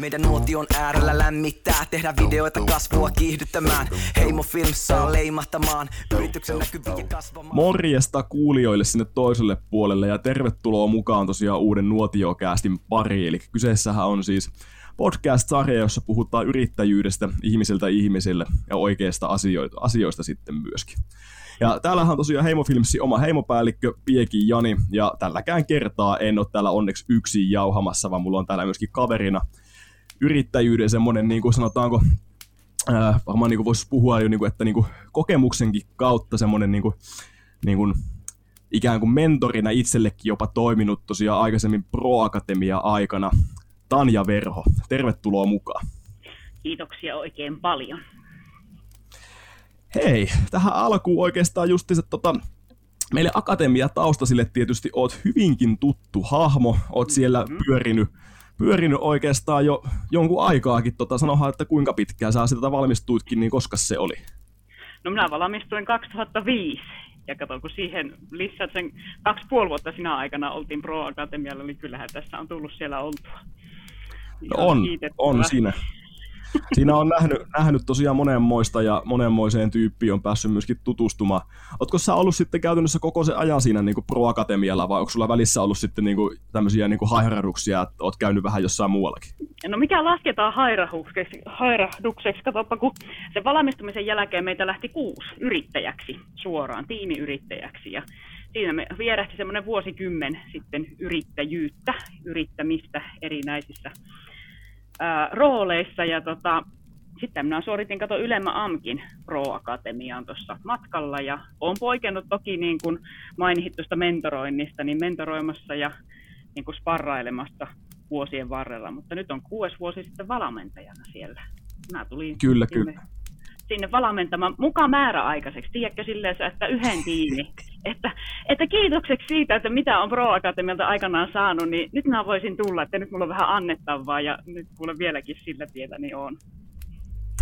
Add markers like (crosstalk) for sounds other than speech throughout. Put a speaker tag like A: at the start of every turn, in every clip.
A: Meidän nuotion äärellä lämmittää, tehdä videoita kasvua kiihdyttämään. Heimo Films saa leimahtamaan, yrityksen näkyviä kasvamaan.
B: Morjesta kuulijoille sinne toiselle puolelle ja tervetuloa mukaan tosiaan uuden nuotiokäästin pariin. Eli kyseessähän on siis podcast-sarja, jossa puhutaan yrittäjyydestä ihmisiltä ihmisille ja oikeista asioista, asioista sitten myöskin. Ja täällähän on tosiaan Heimofilmsi oma heimopäällikkö Pieki Jani, ja tälläkään kertaa en ole täällä onneksi yksin jauhamassa, vaan mulla on täällä myöskin kaverina yrittäjyyden semmoinen, niin kuin sanotaanko, äh, varmaan niin voisi puhua jo, niin kuin, että niin kuin kokemuksenkin kautta semmoinen niin kuin, niin kuin, ikään kuin mentorina itsellekin jopa toiminut tosiaan aikaisemmin Pro Akatemia aikana. Tanja Verho, tervetuloa mukaan.
C: Kiitoksia oikein paljon.
B: Hei, tähän alkuun oikeastaan justiinsa tota, meille akatemia taustasille tietysti oot hyvinkin tuttu hahmo, oot siellä mm-hmm. pyörinyt, pyörinyt oikeastaan jo jonkun aikaakin. Tota, sanohan, että kuinka pitkään sä sitä valmistuitkin, niin koska se oli?
C: No minä valmistuin 2005 ja kato, kun siihen lisät sen kaksi puoli vuotta sinä aikana oltiin Pro Akatemialla, niin kyllähän tässä on tullut siellä oltua.
B: No on, on siinä siinä on nähnyt, nähnyt tosiaan monenmoista ja monenmoiseen tyyppiin on päässyt myöskin tutustumaan. Oletko sä ollut sitten käytännössä koko se ajan siinä niin Pro-akatemialla vai onko sulla välissä ollut sitten niin kuin tämmöisiä niin hairahduksia, että oot käynyt vähän jossain muuallakin?
C: No mikä lasketaan hairahdukseksi? hairahdukseksi? Katsoppa, kun se valmistumisen jälkeen meitä lähti kuusi yrittäjäksi suoraan, tiimiyrittäjäksi ja siinä me vierähti semmoinen vuosikymmen sitten yrittäjyyttä, yrittämistä erinäisissä ää, rooleissa ja tota, sitten minä suoritin kato ylemmä AMKin Pro-akatemiaan tuossa matkalla ja olen poikennut toki niin kuin mainitsit tuosta mentoroinnista, niin mentoroimassa ja niin kuin sparrailemassa vuosien varrella, mutta nyt on kuusi vuosi sitten valmentajana siellä. Mä tulin
B: kyllä, sinne, kyllä.
C: Sinne valmentamaan mukaan määräaikaiseksi, tiedätkö silleen, että yhden tiimi että, että kiitokseksi siitä, että mitä on Pro Akatemialta aikanaan saanut, niin nyt mä voisin tulla, että nyt mulla on vähän annettavaa ja nyt kuule vieläkin sillä tiellä niin on.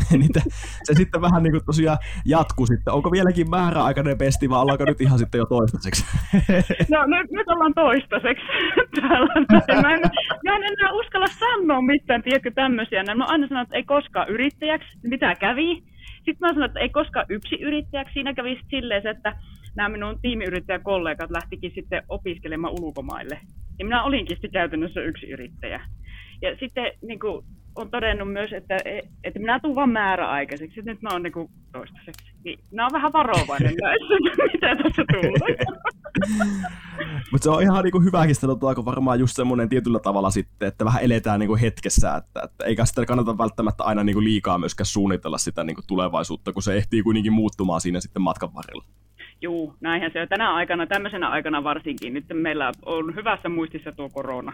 C: (laughs)
B: Niitä, se sitten vähän niin kuin tosiaan jatkuu sitten. Onko vieläkin määräaikainen pesti vai ollaanko nyt ihan sitten jo toistaiseksi? (laughs)
C: No nyt, nyt ollaan toistaiseksi. (laughs) Täällä. Mä, en, mä en enää uskalla sanoa mitään, tiedätkö tämmöisiä. Mä aina sanon, että ei koskaan yrittäjäksi, mitä kävi. Sitten mä sanoin, että ei koskaan yksi yrittäjäksi. Siinä kävi silleen, että nämä minun tiimiyrittäjäkollegat lähtikin sitten opiskelemaan ulkomaille. Ja minä olinkin sitten käytännössä yksi yrittäjä. Ja sitten niin kuin, on todennut myös, että, että minä tulen vain määräaikaiseksi, että nyt mä oon niin toistaiseksi. Niin, minä olen vähän varovainen (laughs) näissä, mitä tässä tulee. (laughs)
B: Mutta se on ihan niinku hyväkin sanotaanko varmaan just semmoinen tietyllä tavalla sitten, että vähän eletään niinku hetkessä, että, että eikä sitä kannata välttämättä aina niinku liikaa myöskään suunnitella sitä niinku tulevaisuutta, kun se ehtii kuitenkin muuttumaan siinä sitten matkan varrella.
C: Juu, näinhän se on. Tänä aikana, tämmöisenä aikana varsinkin, nyt meillä on hyvässä muistissa tuo korona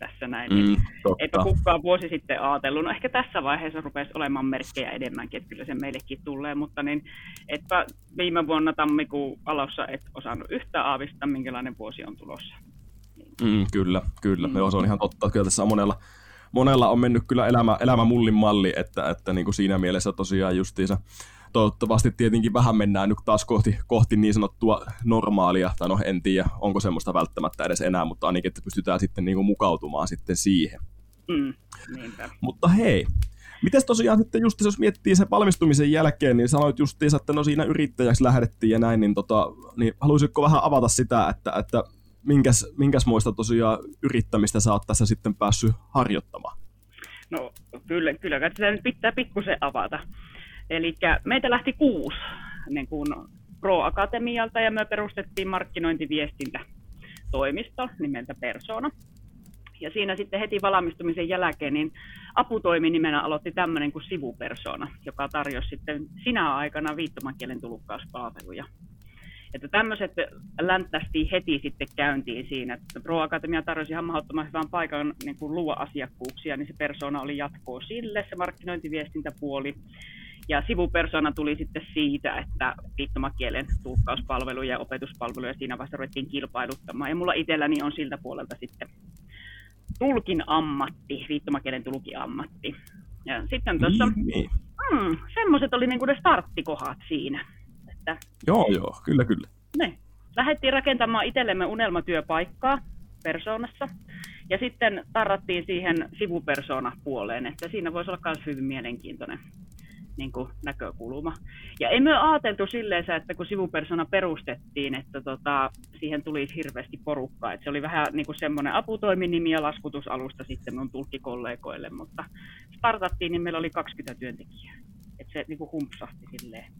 C: tässä näin. Mm, Eipä kukaan vuosi sitten ajatellut. No ehkä tässä vaiheessa rupesi olemaan merkkejä enemmänkin, että kyllä se meillekin tulee, mutta niin, että viime vuonna tammikuun alussa et osannut yhtään aavistaa, minkälainen vuosi on tulossa.
B: Mm, kyllä, kyllä. Mm. Joo, se on ihan totta. Kyllä tässä on monella, monella on mennyt kyllä elämä, elämä mullin malli, että, että niin kuin siinä mielessä tosiaan justiinsa toivottavasti tietenkin vähän mennään nyt taas kohti, kohti niin sanottua normaalia, tai no en tiedä, onko semmoista välttämättä edes enää, mutta ainakin, että pystytään sitten niin kuin mukautumaan sitten siihen.
C: Mm,
B: mutta hei, Miten tosiaan sitten just jos miettii sen valmistumisen jälkeen, niin sanoit justiinsa, että no siinä yrittäjäksi lähdettiin ja näin, niin, tota, niin haluaisitko vähän avata sitä, että, että minkäs, minkäsmoista tosiaan yrittämistä sä oot tässä sitten päässyt harjoittamaan?
C: No kyllä, kyllä sitä nyt pitää pikkusen avata. Eli meitä lähti kuusi niin kuin Pro-akatemialta ja me perustettiin markkinointiviestintätoimisto nimeltä Persona. Ja siinä sitten heti valmistumisen jälkeen niin aputoiminimenä aloitti tämmöinen kuin sivupersona, joka tarjosi sitten sinä aikana viittomakielen tulukkauspalveluja. Että tämmöiset länttästiin heti sitten käyntiin siinä, että Pro Akatemia tarjosi ihan mahdottoman hyvän paikan niin kuin luo asiakkuuksia, niin se persona oli jatkoa sille, se markkinointiviestintäpuoli. Ja sivupersona tuli sitten siitä, että viittomakielen tulkkauspalveluja ja opetuspalveluja siinä vaiheessa ruvettiin kilpailuttamaan. Ja mulla itselläni on siltä puolelta sitten tulkin ammatti, viittomakielen tulkin ammatti. Ja sitten tuossa, niin, mm, semmoiset oli niinku ne starttikohat siinä.
B: Että, joo, joo, kyllä, kyllä.
C: Ne. Lähdettiin rakentamaan itsellemme unelmatyöpaikkaa persoonassa. Ja sitten tarrattiin siihen sivupersona-puoleen, että siinä voisi olla myös hyvin mielenkiintoinen niin kuin näkökulma. Ja ei me ajateltu silleen, että kun sivupersona perustettiin, että tota, siihen tuli hirveästi porukkaa. Että se oli vähän niin kuin semmoinen aputoiminimi ja laskutusalusta sitten mun tulkkikollegoille, mutta startattiin, niin meillä oli 20 työntekijää. Että se niin kuin humpsahti silleen.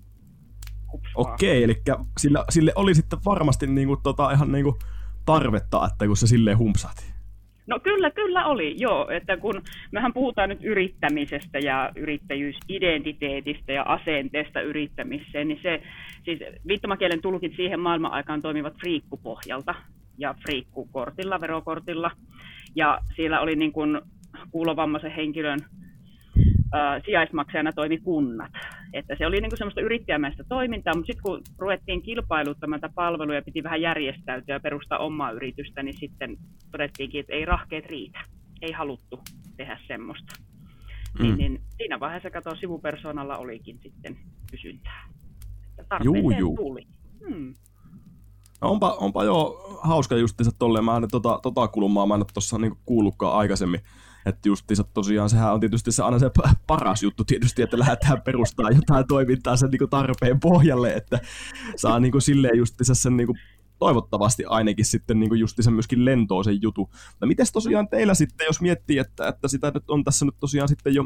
B: Okei, eli sille, sille oli sitten varmasti niin kuin, tota, ihan niin kuin tarvetta, että kun se silleen humpsahti.
C: No kyllä, kyllä oli, joo. Että kun mehän puhutaan nyt yrittämisestä ja yrittäjyysidentiteetistä ja asenteesta yrittämiseen, niin se, siis viittomakielen tulkit siihen maailman aikaan toimivat friikkupohjalta ja friikkukortilla, verokortilla. Ja siellä oli niin kuin kuulovammaisen henkilön sijaismaksajana toimi kunnat. Että se oli niin kuin semmoista yrittäjämäistä toimintaa, mutta sitten kun ruvettiin kilpailuttamaan tätä palveluja, piti vähän järjestäytyä ja perustaa omaa yritystä, niin sitten todettiinkin, että ei rahkeet riitä. Ei haluttu tehdä semmoista. Mm. Niin, niin siinä vaiheessa kato sivupersonalla olikin sitten kysyntää. Että juu, juu. tuli. Hmm.
B: No onpa, onpa jo hauska justiinsa tolleen. Mä en tota, tota kulmaa mä en ole tuossa niinku kuullutkaan aikaisemmin. Että justiinsa tosiaan sehän on tietysti se aina se paras juttu tietysti, että lähdetään perustaa jotain toimintaa sen niin tarpeen pohjalle, että saa niin kuin silleen justiinsa sen niin kuin toivottavasti ainakin sitten niin justiinsa myöskin lentoon sen jutu. No miten tosiaan teillä sitten, jos miettii, että, että sitä nyt on tässä nyt tosiaan sitten jo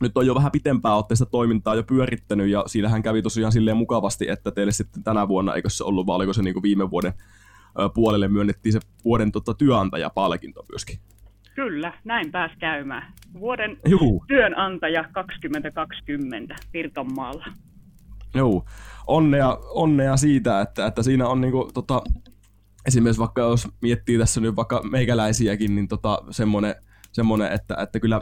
B: nyt on jo vähän pitempää otteista toimintaa jo pyörittänyt, ja siinähän kävi tosiaan silleen mukavasti, että teille sitten tänä vuonna, eikö se ollut, vai oliko se niin viime vuoden puolelle myönnettiin se vuoden tota, työnantajapalkinto myöskin.
C: Kyllä, näin pääs käymään. Vuoden Juhu. työnantaja 2020 Pirkanmaalla.
B: Joo, onnea, onnea siitä, että, että siinä on niinku, tota, esimerkiksi vaikka jos miettii tässä nyt vaikka meikäläisiäkin, niin tota, semmoinen, semmoinen että, että kyllä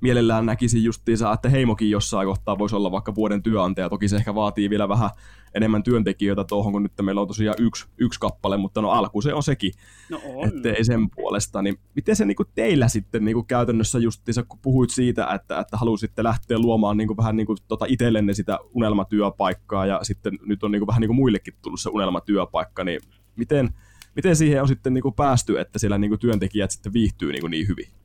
B: mielellään näkisin justiinsa, että heimokin jossain kohtaa voisi olla vaikka vuoden työnantaja. Toki se ehkä vaatii vielä vähän enemmän työntekijöitä tuohon, kun nyt meillä on tosiaan yksi, yksi kappale, mutta no alku se on sekin.
C: No on.
B: Että ei sen puolesta. Niin miten se niinku teillä sitten niinku käytännössä justiinsa, kun puhuit siitä, että, että halusitte lähteä luomaan niinku vähän niinku tota itsellenne sitä unelmatyöpaikkaa ja sitten nyt on niinku vähän niinku muillekin tullut se unelmatyöpaikka, niin miten, miten siihen on sitten niinku päästy, että siellä niinku työntekijät sitten viihtyy niinku niin hyvin?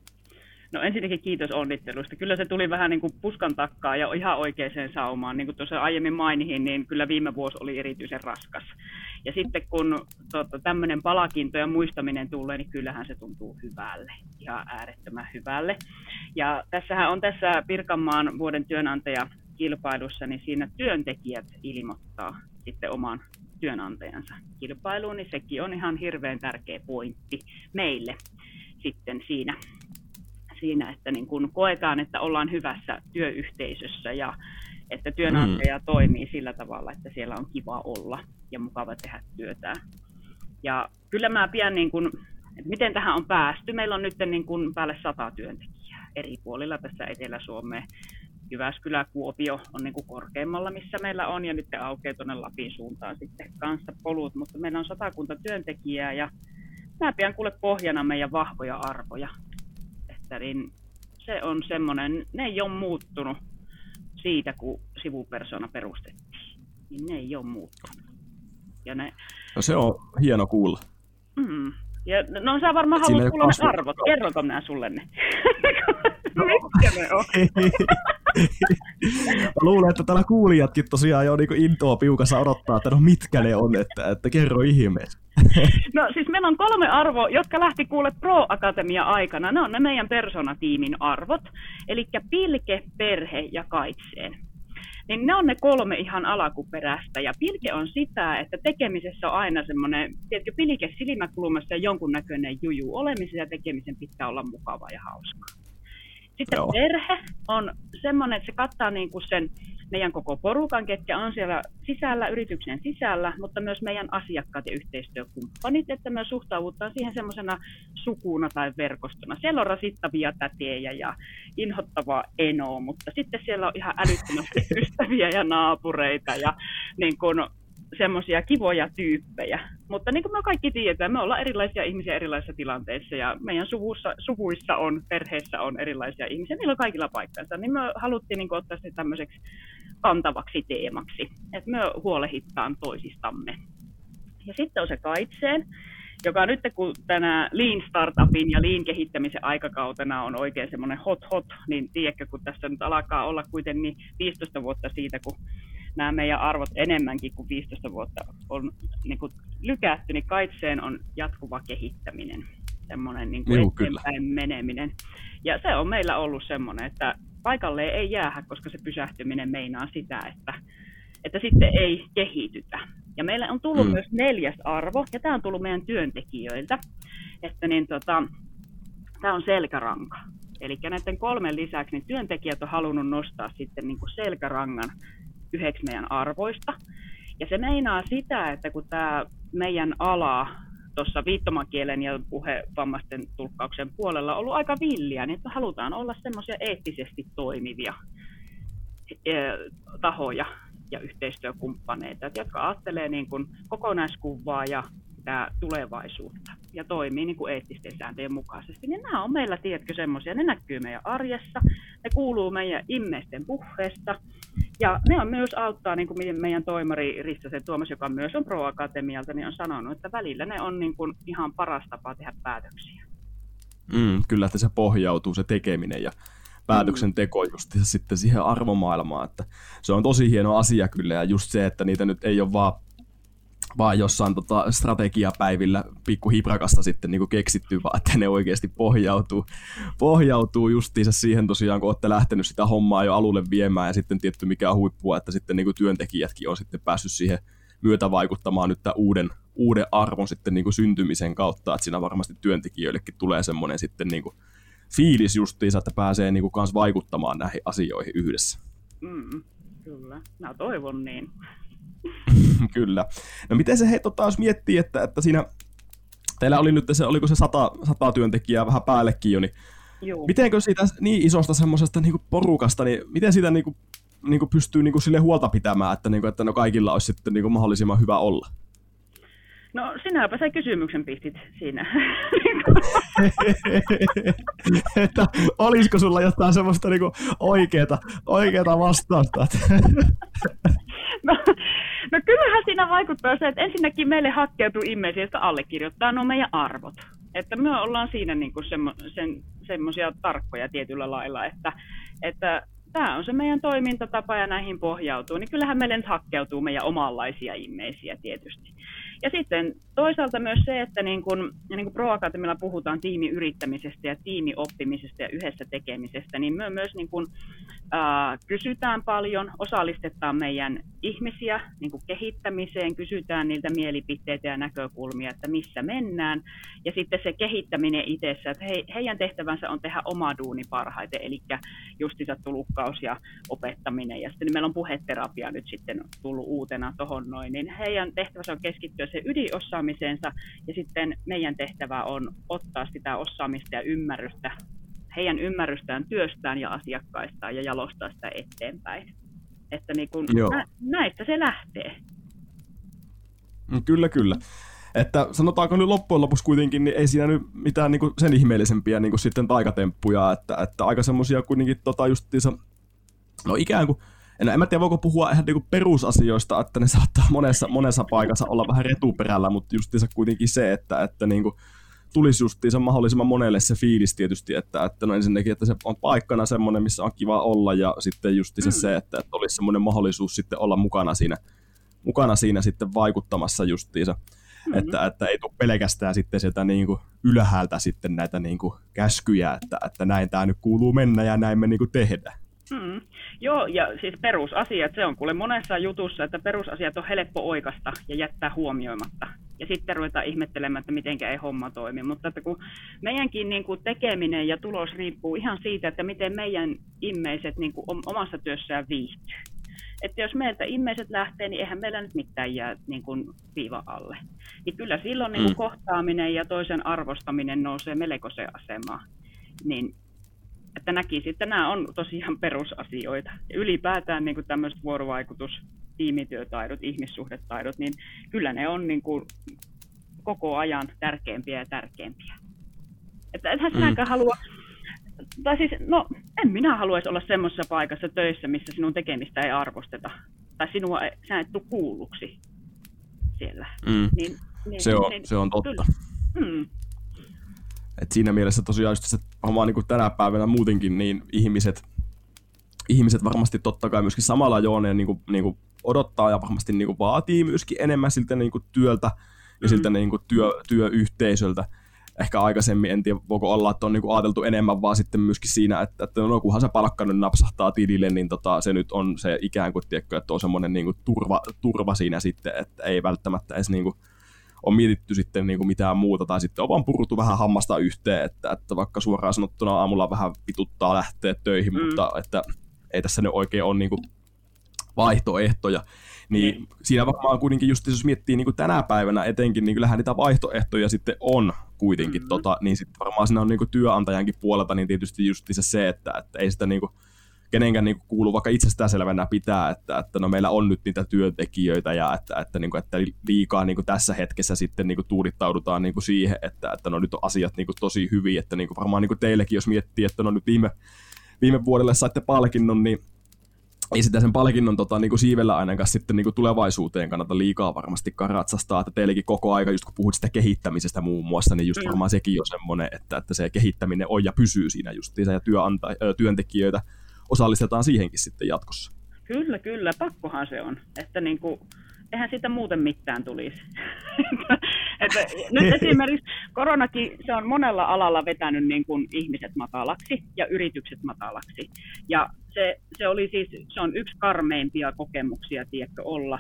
C: No ensinnäkin kiitos onnittelusta. Kyllä se tuli vähän niin kuin puskan takkaa ja ihan oikeaan saumaan. Niin kuin tuossa aiemmin mainihin, niin kyllä viime vuosi oli erityisen raskas. Ja sitten kun tota, tämmöinen palakinto ja muistaminen tulee, niin kyllähän se tuntuu hyvälle, ihan äärettömän hyvälle. Ja tässähän on tässä Pirkanmaan vuoden työnantajakilpailussa, niin siinä työntekijät ilmoittaa sitten oman työnantajansa kilpailuun, niin sekin on ihan hirveän tärkeä pointti meille sitten siinä siinä, että niin kun koetaan, että ollaan hyvässä työyhteisössä ja että työnantaja mm. toimii sillä tavalla, että siellä on kiva olla ja mukava tehdä työtä. Ja kyllä mä pian, niin kun, että miten tähän on päästy. Meillä on nyt niin kun päälle sata työntekijää eri puolilla tässä Etelä-Suomeen. Jyväskylä, Kuopio on niin kuin korkeimmalla, missä meillä on, ja nyt aukeaa tuonne Lapin suuntaan sitten kanssa polut, mutta meillä on satakunta työntekijää, ja mä pian kuule pohjana meidän vahvoja arvoja niin se on semmoinen, ne ei ole muuttunut siitä, kun sivupersona perustettiin. Niin ne ei ole muuttunut. Ja ne...
B: No se on hieno kuulla.
C: Mm. Ja, no sä varmaan haluat kuulla ne arvot. Kerronko minä sulle ne? (laughs) (laughs) No. Mitkä ne on? (laughs)
B: Mä luulen, että täällä kuulijatkin tosiaan jo niin intoa piukassa odottaa, että no mitkä ne on, että, että kerro ihmeessä.
C: No siis meillä on kolme arvoa, jotka lähti kuule Pro Akatemia aikana. Ne on ne meidän personatiimin arvot, eli pilke, perhe ja kaitseen. Niin ne on ne kolme ihan alakuperäistä. Ja pilke on sitä, että tekemisessä on aina semmoinen, tiedätkö, pilke silmäkulmassa ja jonkunnäköinen juju. Olemisen ja tekemisen pitää olla mukava ja hauskaa. Sitten Joo. perhe on semmoinen, että se kattaa niin kuin sen meidän koko porukan, ketkä on siellä sisällä, yrityksen sisällä, mutta myös meidän asiakkaat ja yhteistyökumppanit, että me suhtaudutaan siihen semmoisena sukuna tai verkostona. Siellä on rasittavia tätejä ja inhottavaa enoa, mutta sitten siellä on ihan älyttömästi (laughs) ystäviä ja naapureita ja niin kun semmoisia kivoja tyyppejä. Mutta niin kuin me kaikki tiedetään, me ollaan erilaisia ihmisiä erilaisissa tilanteissa ja meidän suvussa, suvuissa on, perheessä on erilaisia ihmisiä, niillä on kaikilla paikkansa. Niin me haluttiin niin kuin, ottaa se tämmöiseksi kantavaksi teemaksi, että me huolehittaan toisistamme. Ja sitten on se kaitseen. joka nyt kun tänä Lean Startupin ja Lean kehittämisen aikakautena on oikein semmoinen hot hot, niin tiedätkö, kun tässä nyt alkaa olla kuitenkin 15 vuotta siitä, kun nämä meidän arvot enemmänkin kuin 15 vuotta on niin kuin lykätty, niin kaitseen on jatkuva kehittäminen, semmoinen niin kuin eteenpäin kyllä. meneminen. Ja se on meillä ollut semmoinen, että paikalleen ei jäähä, koska se pysähtyminen meinaa sitä, että, että sitten ei kehitytä. Ja meillä on tullut mm. myös neljäs arvo, ja tämä on tullut meidän työntekijöiltä, että niin tota, tämä on selkäranka. Eli näiden kolmen lisäksi niin työntekijät on halunnut nostaa sitten niin kuin selkärangan yhdeksi meidän arvoista. Ja se meinaa sitä, että kun tämä meidän ala tuossa viittomakielen ja puhevammaisten tulkkauksen puolella on ollut aika villiä, niin että halutaan olla semmoisia eettisesti toimivia e, tahoja ja yhteistyökumppaneita, jotka ajattelee niin kuin kokonaiskuvaa ja sitä tulevaisuutta ja toimii niin kuin eettisten sääntöjen mukaisesti. Niin nämä on meillä, tiedätkö, semmoisia, ne näkyy meidän arjessa, ne kuuluu meidän immeisten puheesta ja ne on myös auttaa, niin kuin meidän toimari Rissasen Tuomas, joka myös on Pro Akatemialta, niin on sanonut, että välillä ne on niin kuin ihan paras tapa tehdä päätöksiä.
B: Mm, kyllä, että se pohjautuu se tekeminen ja päätöksenteko just sitten siihen arvomaailmaan, että se on tosi hieno asia kyllä ja just se, että niitä nyt ei ole vaan vaan jossain tota, strategiapäivillä pikku hiprakasta sitten niin keksitty, vaan että ne oikeasti pohjautuu, pohjautuu justiinsa siihen tosiaan, kun olette lähtenyt sitä hommaa jo alulle viemään ja sitten tietty mikä on huippua, että sitten niin työntekijätkin on sitten päässyt siihen myötä vaikuttamaan nyt tämän uuden, uuden arvon sitten niin syntymisen kautta, että siinä varmasti työntekijöillekin tulee semmoinen sitten niin fiilis justiinsa, että pääsee niin kuin vaikuttamaan näihin asioihin yhdessä.
C: Mm, kyllä, mä toivon niin. (laughs)
B: Kyllä. No miten se, hei, tota, jos miettii, että, että siinä teillä oli nyt se, oliko se sata, sata työntekijää vähän päällekin jo, niin Joo. mitenkö siitä niin isosta semmoisesta niin porukasta, niin miten siitä niin kuin, niin kuin pystyy niin kuin sille huolta pitämään, että, niin kuin, että no kaikilla olisi sitten niin kuin mahdollisimman hyvä olla?
C: No sinäpä se kysymyksen pistit siinä. (laughs)
B: että olisiko sulla jotain semmoista niinku oikeeta, oikeeta vastausta? (laughs)
C: no, no kyllähän siinä vaikuttaa se, että ensinnäkin meille hakkeutuu immeisiä, jotka allekirjoittaa nuo meidän arvot. Että me ollaan siinä niinku semmo, sen, semmoisia tarkkoja tietyllä lailla, että, että tämä on se meidän toimintatapa ja näihin pohjautuu, niin kyllähän meille nyt hakkeutuu meidän omanlaisia immeisiä tietysti. Ja sitten toisaalta myös se, että niin kuin, niin kuin Pro Academilla puhutaan tiimiyrittämisestä ja tiimioppimisesta ja yhdessä tekemisestä, niin me myös niin kuin, äh, kysytään paljon, osallistetaan meidän ihmisiä niin kehittämiseen, kysytään niiltä mielipiteitä ja näkökulmia, että missä mennään. Ja sitten se kehittäminen itsessä, että he, heidän tehtävänsä on tehdä oma duuni parhaiten, eli justiinsa tulukkaus ja opettaminen. Ja sitten meillä on puheterapia nyt sitten tullut uutena tuohon noin, niin heidän tehtävänsä on keskittyä se ydinosaamiseensa ja sitten meidän tehtävä on ottaa sitä osaamista ja ymmärrystä, heidän ymmärrystään työstään ja asiakkaistaan ja jalostaa sitä eteenpäin. Että niin kun nä- näistä se lähtee.
B: Mm, kyllä, kyllä. Että sanotaanko nyt loppujen lopuksi kuitenkin, niin ei siinä nyt mitään niin sen ihmeellisempiä niin sitten taikatemppuja, että, että aika semmoisia kuitenkin tota justiinsa, no ikään kuin en, en mä tiedä, voiko puhua ihan niinku perusasioista, että ne saattaa monessa, monessa paikassa olla vähän retuperällä, mutta justiinsa kuitenkin se, että, että niinku, tulisi justiinsa mahdollisimman monelle se fiilis tietysti, että, että no ensinnäkin, että se on paikkana semmoinen, missä on kiva olla, ja sitten justiinsa mm. se, että, että olisi semmoinen mahdollisuus sitten olla mukana siinä, mukana siinä sitten vaikuttamassa justiinsa. Mm-hmm. Että, että ei tule pelkästään sitten sieltä niin kuin ylhäältä sitten näitä niin kuin käskyjä, että, että näin tämä nyt kuuluu mennä ja näin me niin kuin tehdään.
C: Mm. Joo, ja siis perusasiat, se on kuule monessa jutussa, että perusasiat on helppo oikasta ja jättää huomioimatta. Ja sitten ruvetaan ihmettelemään, että miten ei homma toimi. Mutta että kun meidänkin niin kuin tekeminen ja tulos riippuu ihan siitä, että miten meidän immeiset niin kuin omassa työssään viihtyy. Että jos meiltä immeiset lähtee, niin eihän meillä nyt mitään jää niin kuin viiva alle. Niin kyllä silloin niin kuin mm. kohtaaminen ja toisen arvostaminen nousee melkoiseen asemaan. Niin että näkisi, että nämä on tosiaan perusasioita. Ja ylipäätään niin kuin tämmöiset vuorovaikutus, tiimityötaidot, ihmissuhdetaidot, niin kyllä ne on niin kuin koko ajan tärkeimpiä ja tärkeimpiä. Että ethän mm. sinäkään halua, tai siis, no en minä haluaisi olla semmoisessa paikassa töissä, missä sinun tekemistä ei arvosteta. Tai sinua, sä et tule kuulluksi siellä.
B: Mm. Niin, niin, se, on, niin, se on totta. Kyllä
C: Mm.
B: Et siinä mielessä tosiaan just se varmaan niin tänä päivänä muutenkin, niin ihmiset, ihmiset varmasti totta kai myöskin samalla jooneen niin kuin, niin kuin odottaa ja varmasti niin kuin vaatii myöskin enemmän siltä niin kuin työltä ja mm. siltä niin kuin työ, työyhteisöltä. Ehkä aikaisemmin, en tiedä voiko olla, että on niin kuin ajateltu enemmän vaan sitten myöskin siinä, että, että no kunhan se palkka nyt napsahtaa tilille, niin tota, se nyt on se ikään kuin, tiedätkö, että on semmoinen niin kuin turva, turva siinä sitten, että ei välttämättä edes niin kuin, on mietitty sitten niin kuin mitään muuta, tai sitten on vaan purtu vähän hammasta yhteen, että, että vaikka suoraan sanottuna aamulla vähän vituttaa lähteä töihin, mm. mutta että ei tässä nyt oikein ole niin kuin vaihtoehtoja. Niin mm. siinä varmaan kuitenkin just jos miettii niin kuin tänä päivänä etenkin, niin kyllähän niitä vaihtoehtoja sitten on kuitenkin, mm-hmm. tota, niin sitten varmaan siinä on niin kuin työnantajankin puolelta, niin tietysti just se, että, että ei sitä niin kuin, kenenkään niin kuulu vaikka itsestäänselvänä pitää, että, että no meillä on nyt niitä työntekijöitä ja että, että, niin kuin, että liikaa niin kuin tässä hetkessä sitten niin kuin tuudittaudutaan niin kuin siihen, että, että no nyt on asiat niin kuin tosi hyvin, että niin kuin varmaan niin kuin teillekin, jos miettii, että no nyt viime, viime vuodelle saitte palkinnon, niin ei sitä sen palkinnon tota, niin kuin siivellä ainakaan sitten niin kuin tulevaisuuteen kannata liikaa varmasti karatsastaa, että teillekin koko aika, just kun puhut sitä kehittämisestä muun muassa, niin just mm. varmaan sekin on semmoinen, että, että se kehittäminen on ja pysyy siinä justiinsa ja työnanta, työntekijöitä osallistetaan siihenkin sitten jatkossa.
C: Kyllä, kyllä, pakkohan se on. Että niin kuin, eihän siitä muuten mitään tulisi. (laughs) että nyt (laughs) esimerkiksi koronakin, se on monella alalla vetänyt niin kuin ihmiset matalaksi ja yritykset matalaksi. Ja se, se, oli siis, se on yksi karmeimpia kokemuksia, tiedätkö, olla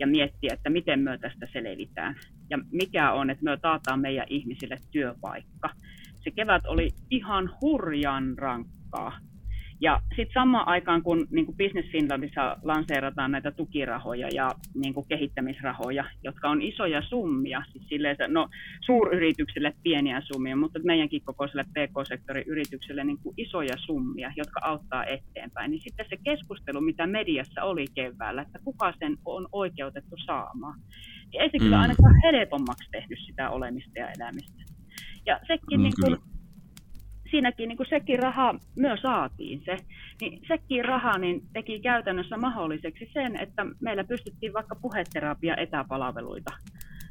C: ja miettiä, että miten me tästä selvitään. Ja mikä on, että me taataan meidän ihmisille työpaikka. Se kevät oli ihan hurjan rankkaa. Ja sitten samaan aikaan, kun niin kuin Business Finlandissa lanseerataan näitä tukirahoja ja niin kuin kehittämisrahoja, jotka on isoja summia, siis silleen, no suuryrityksille pieniä summia, mutta meidänkin kokoiselle PK-sektorin yritykselle niin kuin isoja summia, jotka auttaa eteenpäin, niin sitten se keskustelu, mitä mediassa oli keväällä, että kuka sen on oikeutettu saamaan, niin ei se mm. kyllä ainakaan helpommaksi tehnyt sitä olemista ja elämistä. Ja sekin mm, niin kuin, siinäkin niin kuin sekin raha myös saatiin se, niin sekin raha niin teki käytännössä mahdolliseksi sen, että meillä pystyttiin vaikka puheterapia etäpalveluita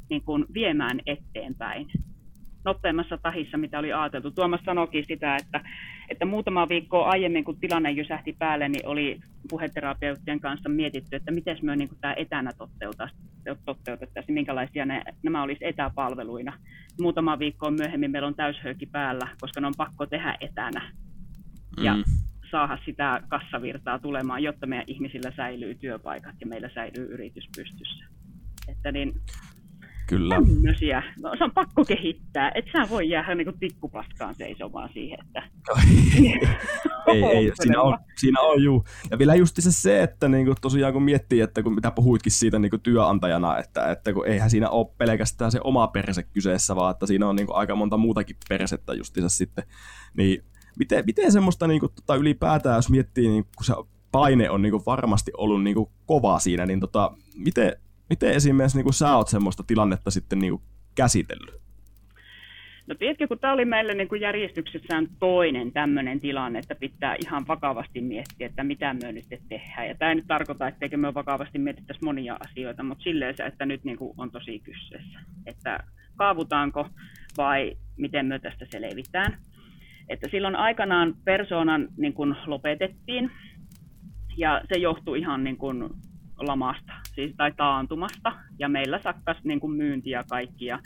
C: niin kuin viemään eteenpäin nopeammassa tahissa, mitä oli ajateltu. Tuomas sanoikin sitä, että, että muutama viikko aiemmin, kun tilanne jysähti päälle, niin oli puheterapeuttien kanssa mietitty, että miten me niin tämä etänä toteutettaisiin, minkälaisia ne, nämä olisi etäpalveluina. Muutama viikko myöhemmin meillä on täyshöyki päällä, koska ne on pakko tehdä etänä. Ja mm. saada sitä kassavirtaa tulemaan, jotta meidän ihmisillä säilyy työpaikat ja meillä säilyy yritys pystyssä. Että niin,
B: Kyllä.
C: Tämmöisiä. No, se on pakko kehittää. Et sä voi jäädä niin tikkupaskaan seisomaan siihen, että... (laughs)
B: ei, ei, siinä on, siinä on juu. Ja vielä just se, se että niin kuin tosiaan kun miettii, että kun mitä puhuitkin siitä niin kuin työnantajana, että, että kun eihän siinä ole pelkästään se oma perse kyseessä, vaan että siinä on niin kuin aika monta muutakin persettä justiinsa sitten. Niin miten, miten semmoista niin kuin, tota, ylipäätään, jos miettii, niin kun se paine on niin kuin varmasti ollut niin kuin kova siinä, niin tota, miten, Miten esimerkiksi niin kuin sä oot semmoista tilannetta sitten niin kuin käsitellyt?
C: No tiedätkö, kun tämä oli meille niin kuin järjestyksessään toinen tämmöinen tilanne, että pitää ihan vakavasti miettiä, että mitä me nyt tehdään. Ja tämä ei nyt tarkoita, etteikö me vakavasti mietittäisi monia asioita, mutta silleen se, että nyt niin kuin on tosi kyseessä. Että kaavutaanko vai miten me tästä selvitään. Että silloin aikanaan persoonan niin kuin lopetettiin ja se johtui ihan niin kuin lamasta siis, tai taantumasta, ja meillä sakkas niin kuin myynti ja kaikki. Ja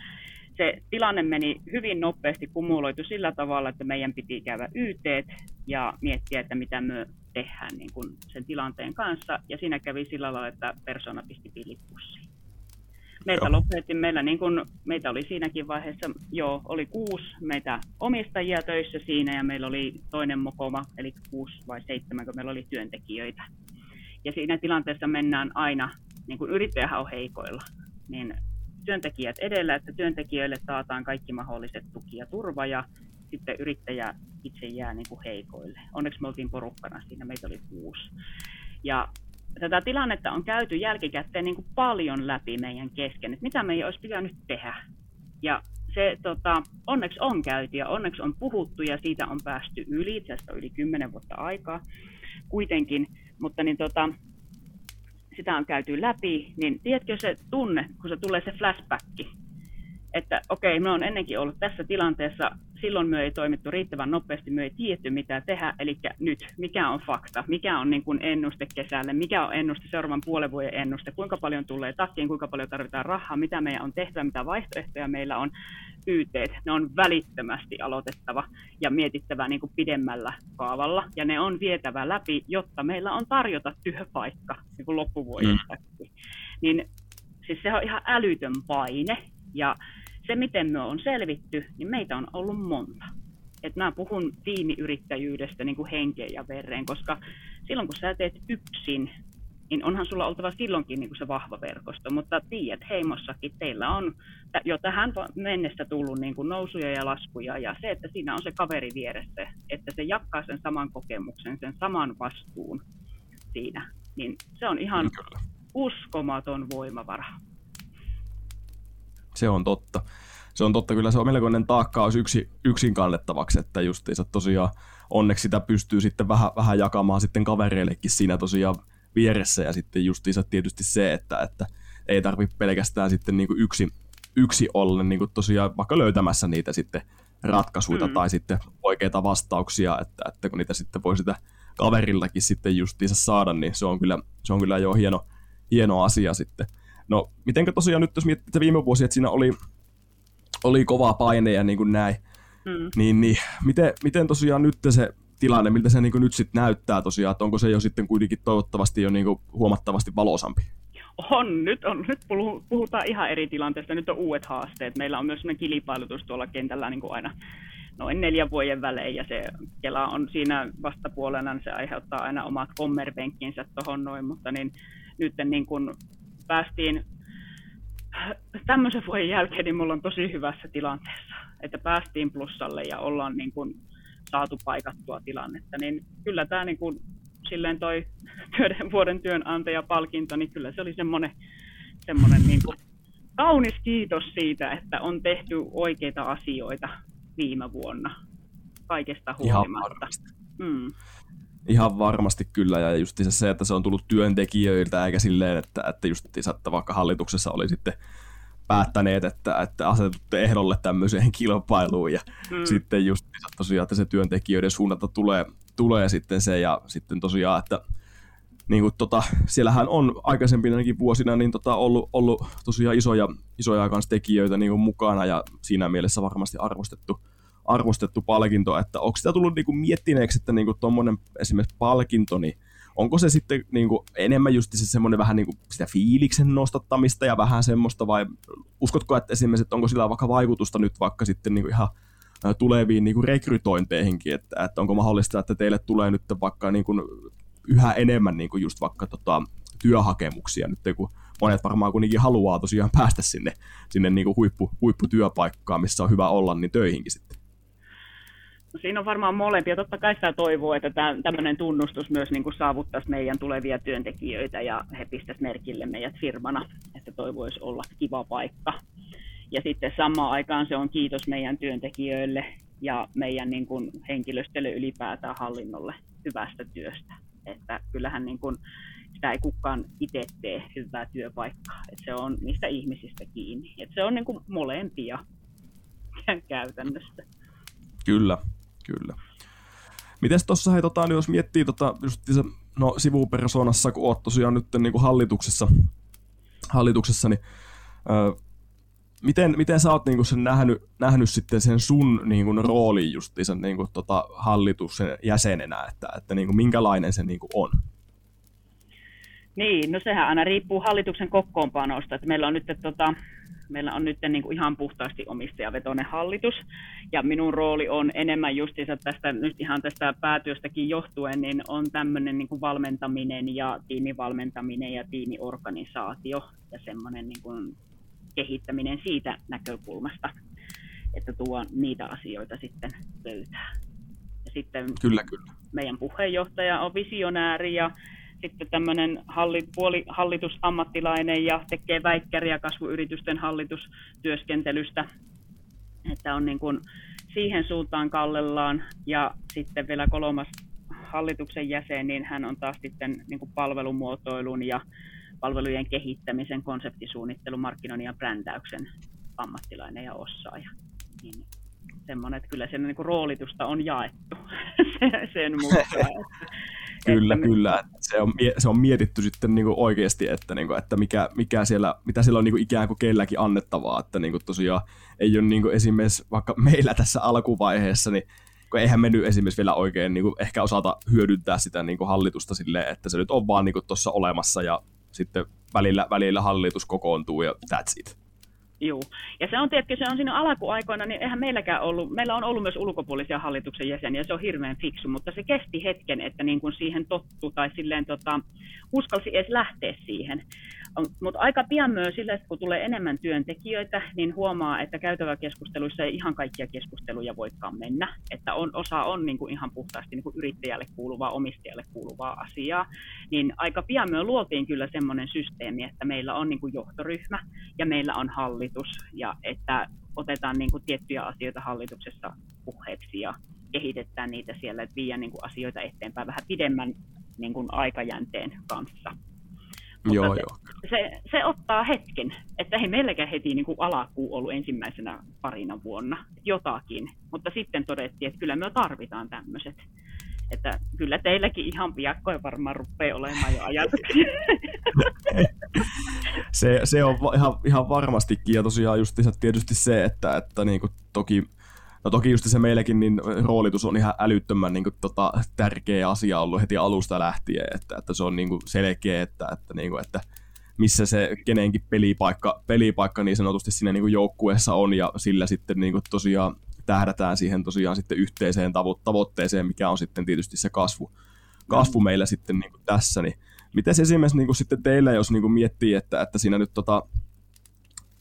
C: se tilanne meni hyvin nopeasti kumuloitu sillä tavalla, että meidän piti käydä YT ja miettiä, että mitä me tehdään niin kuin sen tilanteen kanssa. Ja siinä kävi sillä lailla, että persona pisti pilipussiin. Meitä lopetettiin, meillä niin kuin, meitä oli siinäkin vaiheessa, jo oli kuusi meitä omistajia töissä siinä ja meillä oli toinen mokoma, eli kuusi vai seitsemän, kun meillä oli työntekijöitä. Ja siinä tilanteessa mennään aina, niin kuin yrittäjähän on heikoilla, niin työntekijät edellä, että työntekijöille taataan kaikki mahdolliset tuki ja turva ja sitten yrittäjä itse jää niin kuin heikoille. Onneksi me oltiin porukkana siinä, meitä oli kuusi. Ja tätä tilannetta on käyty jälkikäteen niin kuin paljon läpi meidän kesken, että mitä meidän olisi pitänyt tehdä. Ja se tota, onneksi on käyty ja onneksi on puhuttu ja siitä on päästy yli, itse yli kymmenen vuotta aikaa kuitenkin, mutta niin tota, sitä on käyty läpi, niin tiedätkö se tunne, kun se tulee se flashback, että okei, me on ennenkin ollut tässä tilanteessa, silloin me ei toimittu riittävän nopeasti, me ei tiedetty mitä tehdä, eli nyt, mikä on fakta, mikä on niin kuin ennuste kesälle, mikä on ennuste seuraavan puolen vuoden ennuste, kuinka paljon tulee takkiin, kuinka paljon tarvitaan rahaa, mitä meidän on tehtävä, mitä vaihtoehtoja meillä on, YT, ne on välittömästi aloitettava ja mietittävä niin kuin pidemmällä kaavalla, ja ne on vietävä läpi, jotta meillä on tarjota työpaikka niin kuin loppuvuodesta. Mm. Niin siis se on ihan älytön paine, ja se, miten me on selvitty, niin meitä on ollut monta. Et mä puhun tiimiyrittäjyydestä niin kuin henkeen ja vereen, koska silloin kun sä teet yksin, niin onhan sulla oltava silloinkin niin kuin se vahva verkosto. Mutta tiedät, heimossakin teillä on jo tähän mennessä tullut niin kuin nousuja ja laskuja, ja se, että siinä on se kaveri vieressä, että se jakaa sen saman kokemuksen, sen saman vastuun siinä, niin se on ihan Kyllä. uskomaton voimavara.
B: Se on totta. Se on totta, kyllä se on melkoinen taakka olisi yksi, yksin kannettavaksi, että justiinsa tosiaan onneksi sitä pystyy sitten vähän, vähän jakamaan sitten kavereillekin siinä tosiaan vieressä ja sitten justiinsa tietysti se, että, että ei tarvitse pelkästään sitten niin kuin yksi, yksi olla niin kuin tosiaan vaikka löytämässä niitä sitten ratkaisuja mm. tai sitten oikeita vastauksia, että, että kun niitä sitten voi sitä kaverillakin sitten justiinsa saada, niin se on kyllä, se on kyllä jo hieno, hieno asia sitten. No, mitenkä tosiaan nyt, jos miettii viime vuosi, että siinä oli, oli kova paine ja niin kuin näin, mm. niin, niin miten, miten tosiaan nyt se tilanne, miltä se niin nyt sitten näyttää tosiaan, että onko se jo sitten kuitenkin toivottavasti jo niin huomattavasti valoisampi?
C: On, nyt, on, nyt puhutaan ihan eri tilanteesta, nyt on uudet haasteet. Meillä on myös sellainen kilpailutus tuolla kentällä niin kuin aina noin neljän vuoden välein, ja se Kela on siinä vastapuolella, niin se aiheuttaa aina omat kommerpenkkinsä tuohon noin, mutta niin, nyt niin kun päästiin tämmöisen vuoden jälkeen, niin mulla on tosi hyvässä tilanteessa, että päästiin plussalle ja ollaan niin kun saatu paikattua tilannetta, niin kyllä tämä niin kuin, silleen toi työden, vuoden työnantajapalkinto, niin kyllä se oli semmoinen, semmoinen niin kuin, kaunis kiitos siitä, että on tehty oikeita asioita viime vuonna kaikesta huolimatta. Mm.
B: Ihan varmasti kyllä, ja just se, että se on tullut työntekijöiltä, eikä silleen, että, että just että vaikka hallituksessa oli sitten päättäneet, että, että asetutte ehdolle tämmöiseen (laughs) kilpailuun ja mm. sitten just tosiaan, että se työntekijöiden suunnalta tulee, tulee sitten se ja sitten tosiaan, että niin kuin tota, siellähän on aikaisempinakin vuosina niin tota, ollut, ollut tosiaan isoja, isoja kanssa tekijöitä niin kuin mukana ja siinä mielessä varmasti arvostettu, arvostettu palkinto, että onko sitä tullut niin kuin miettineeksi, että niin tuommoinen esimerkiksi palkinto, niin onko se sitten niin kuin, enemmän just se semmoinen vähän niin kuin sitä fiiliksen nostattamista ja vähän semmoista, vai uskotko, että esimerkiksi, että onko sillä vaikka vaikutusta nyt vaikka sitten niin kuin ihan tuleviin niin kuin rekrytointeihinkin, että, että onko mahdollista, että teille tulee nyt vaikka niin kuin yhä enemmän niin kuin just vaikka tota, työhakemuksia nyt, kun monet varmaan kuitenkin haluaa tosiaan päästä sinne, sinne niin kuin huippu, huipputyöpaikkaan, missä on hyvä olla, niin töihinkin sitten.
C: Siinä on varmaan molempia. Totta kai sitä toivoo, että tämmöinen tunnustus myös niin kuin saavuttaisi meidän tulevia työntekijöitä ja he pistäisi merkille meidät firmana, että toi voisi olla kiva paikka. Ja sitten samaan aikaan se on kiitos meidän työntekijöille ja meidän niin kuin henkilöstölle ylipäätään hallinnolle hyvästä työstä. Että kyllähän niin kuin sitä ei kukaan itse tee hyvää työpaikkaa. Että se on niistä ihmisistä kiinni. Että se on niin kuin molempia (laughs) käytännössä.
B: Kyllä, Kyllä. Mites tuossa, hei, tota, niin jos miettii tota, just se, no, sivupersonassa, kun oot tosiaan nyt niin kuin hallituksessa, hallituksessa, niin öö, miten, miten sä oot niin kuin sen nähnyt, nähnyt sitten sen sun niin kuin, roolin niin kuin, tota, hallituksen jäsenenä, että, että niin kuin, minkälainen se niin kuin, on?
C: Niin, no sehän aina riippuu hallituksen kokoonpanosta. Että meillä on nyt tota, meillä on nyt niin kuin ihan puhtaasti omistajavetoinen hallitus, ja minun rooli on enemmän justiinsa tästä, nyt ihan tästä päätyöstäkin johtuen, niin on tämmöinen niin kuin valmentaminen ja tiimivalmentaminen ja tiimiorganisaatio ja semmoinen niin kuin kehittäminen siitä näkökulmasta, että tuo niitä asioita sitten pöytään. Ja sitten
B: kyllä, kyllä.
C: meidän puheenjohtaja on visionääri ja sitten tämmöinen hallit, puolihallisuusammattilainen ja tekee väikkäriä kasvuyritysten hallitustyöskentelystä. Että on niin kuin siihen suuntaan kallellaan. Ja sitten vielä kolmas hallituksen jäsen, niin hän on taas sitten niin kuin palvelumuotoilun ja palvelujen kehittämisen, konseptisuunnittelun, markkinoinnin ja brändäyksen ammattilainen ja osaaja. Niin semmoinen, että kyllä sen niin kuin roolitusta on jaettu (laughs) sen mukaan.
B: Kyllä, että kyllä. Se on, se on mietitty sitten niin kuin oikeasti, että, niin kuin, että mikä, mikä siellä, mitä siellä on niin kuin ikään kuin kelläkin annettavaa. Että niin kuin tosiaan ei ole niin kuin esimerkiksi vaikka meillä tässä alkuvaiheessa, niin kun eihän me nyt esimerkiksi vielä oikein niin kuin ehkä osata hyödyntää sitä niin kuin hallitusta silleen, että se nyt on vaan niin tuossa olemassa ja sitten välillä, välillä hallitus kokoontuu ja that's it.
C: Joo. Ja se on tietenkin, se on siinä alkuaikoina, niin eihän meilläkään ollut, meillä on ollut myös ulkopuolisia hallituksen jäseniä, se on hirveän fiksu, mutta se kesti hetken, että niin kuin siihen tottu tai silleen tota, uskalsi edes lähteä siihen. Mutta aika pian myös sillä, kun tulee enemmän työntekijöitä, niin huomaa, että käytäväkeskusteluissa ei ihan kaikkia keskusteluja voikaan mennä. Että on, osa on niin kuin ihan puhtaasti niin kuin yrittäjälle kuuluvaa, omistajalle kuuluvaa asiaa. Niin aika pian me luotiin kyllä semmoinen systeemi, että meillä on niin kuin johtoryhmä ja meillä on hallitus. Ja että otetaan niin kuin tiettyjä asioita hallituksessa puheeksi ja kehitetään niitä siellä, että viedään niin kuin asioita eteenpäin vähän pidemmän niin kuin aikajänteen kanssa.
B: Mutta joo, se, joo.
C: Se, se, ottaa hetken, että ei meilläkään heti niin kuin alakuu ollut ensimmäisenä parina vuonna jotakin, mutta sitten todettiin, että kyllä me tarvitaan tämmöiset. Että kyllä teilläkin ihan piakkoja varmaan rupeaa olemaan jo ajatuksia. (laughs)
B: se, se on ihan, ihan varmastikin, ja tosiaan just tietysti se, että, että niin kuin toki No toki just se meillekin niin roolitus on ihan älyttömän niin kuin, tota, tärkeä asia ollut heti alusta lähtien, että, että se on niin kuin, selkeä, että, että, niin kuin, että missä se kenenkin pelipaikka, pelipaikka niin sanotusti siinä niin kuin joukkueessa on ja sillä sitten niin kuin, tosiaan tähdätään siihen tosiaan sitten yhteiseen tavo- tavoitteeseen, mikä on sitten tietysti se kasvu, kasvu mm. meillä sitten niin kuin tässä. Niin miten esimerkiksi niin kuin sitten teillä, jos niin kuin miettii, että, että siinä nyt tota,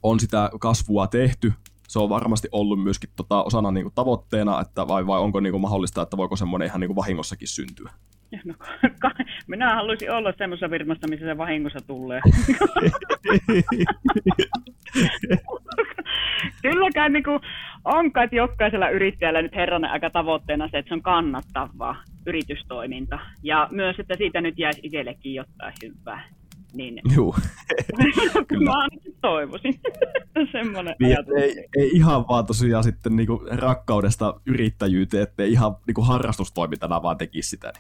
B: on sitä kasvua tehty, se on varmasti ollut myöskin tota, osana niin kuin, tavoitteena, että vai, vai onko niin kuin, mahdollista, että voiko semmoinen ihan niin kuin, vahingossakin syntyä?
C: No, minä haluaisin olla semmoisessa firmassa, missä se vahingossa tulee. Kylläkään niin kuin, on kai jokaisella yrittäjällä nyt herranen aika tavoitteena se, että se on kannattavaa yritystoiminta. Ja myös, että siitä nyt jäisi itsellekin jotain hyvää. Niin, (laughs)
B: Juu. (laughs)
C: Kyllä. Mä toivoisin. (laughs) Semmoinen
B: niin, ei, ei, ihan vaan tosiaan sitten niinku rakkaudesta yrittäjyyteen, ettei ihan niinku harrastustoimintana vaan tekisi sitä.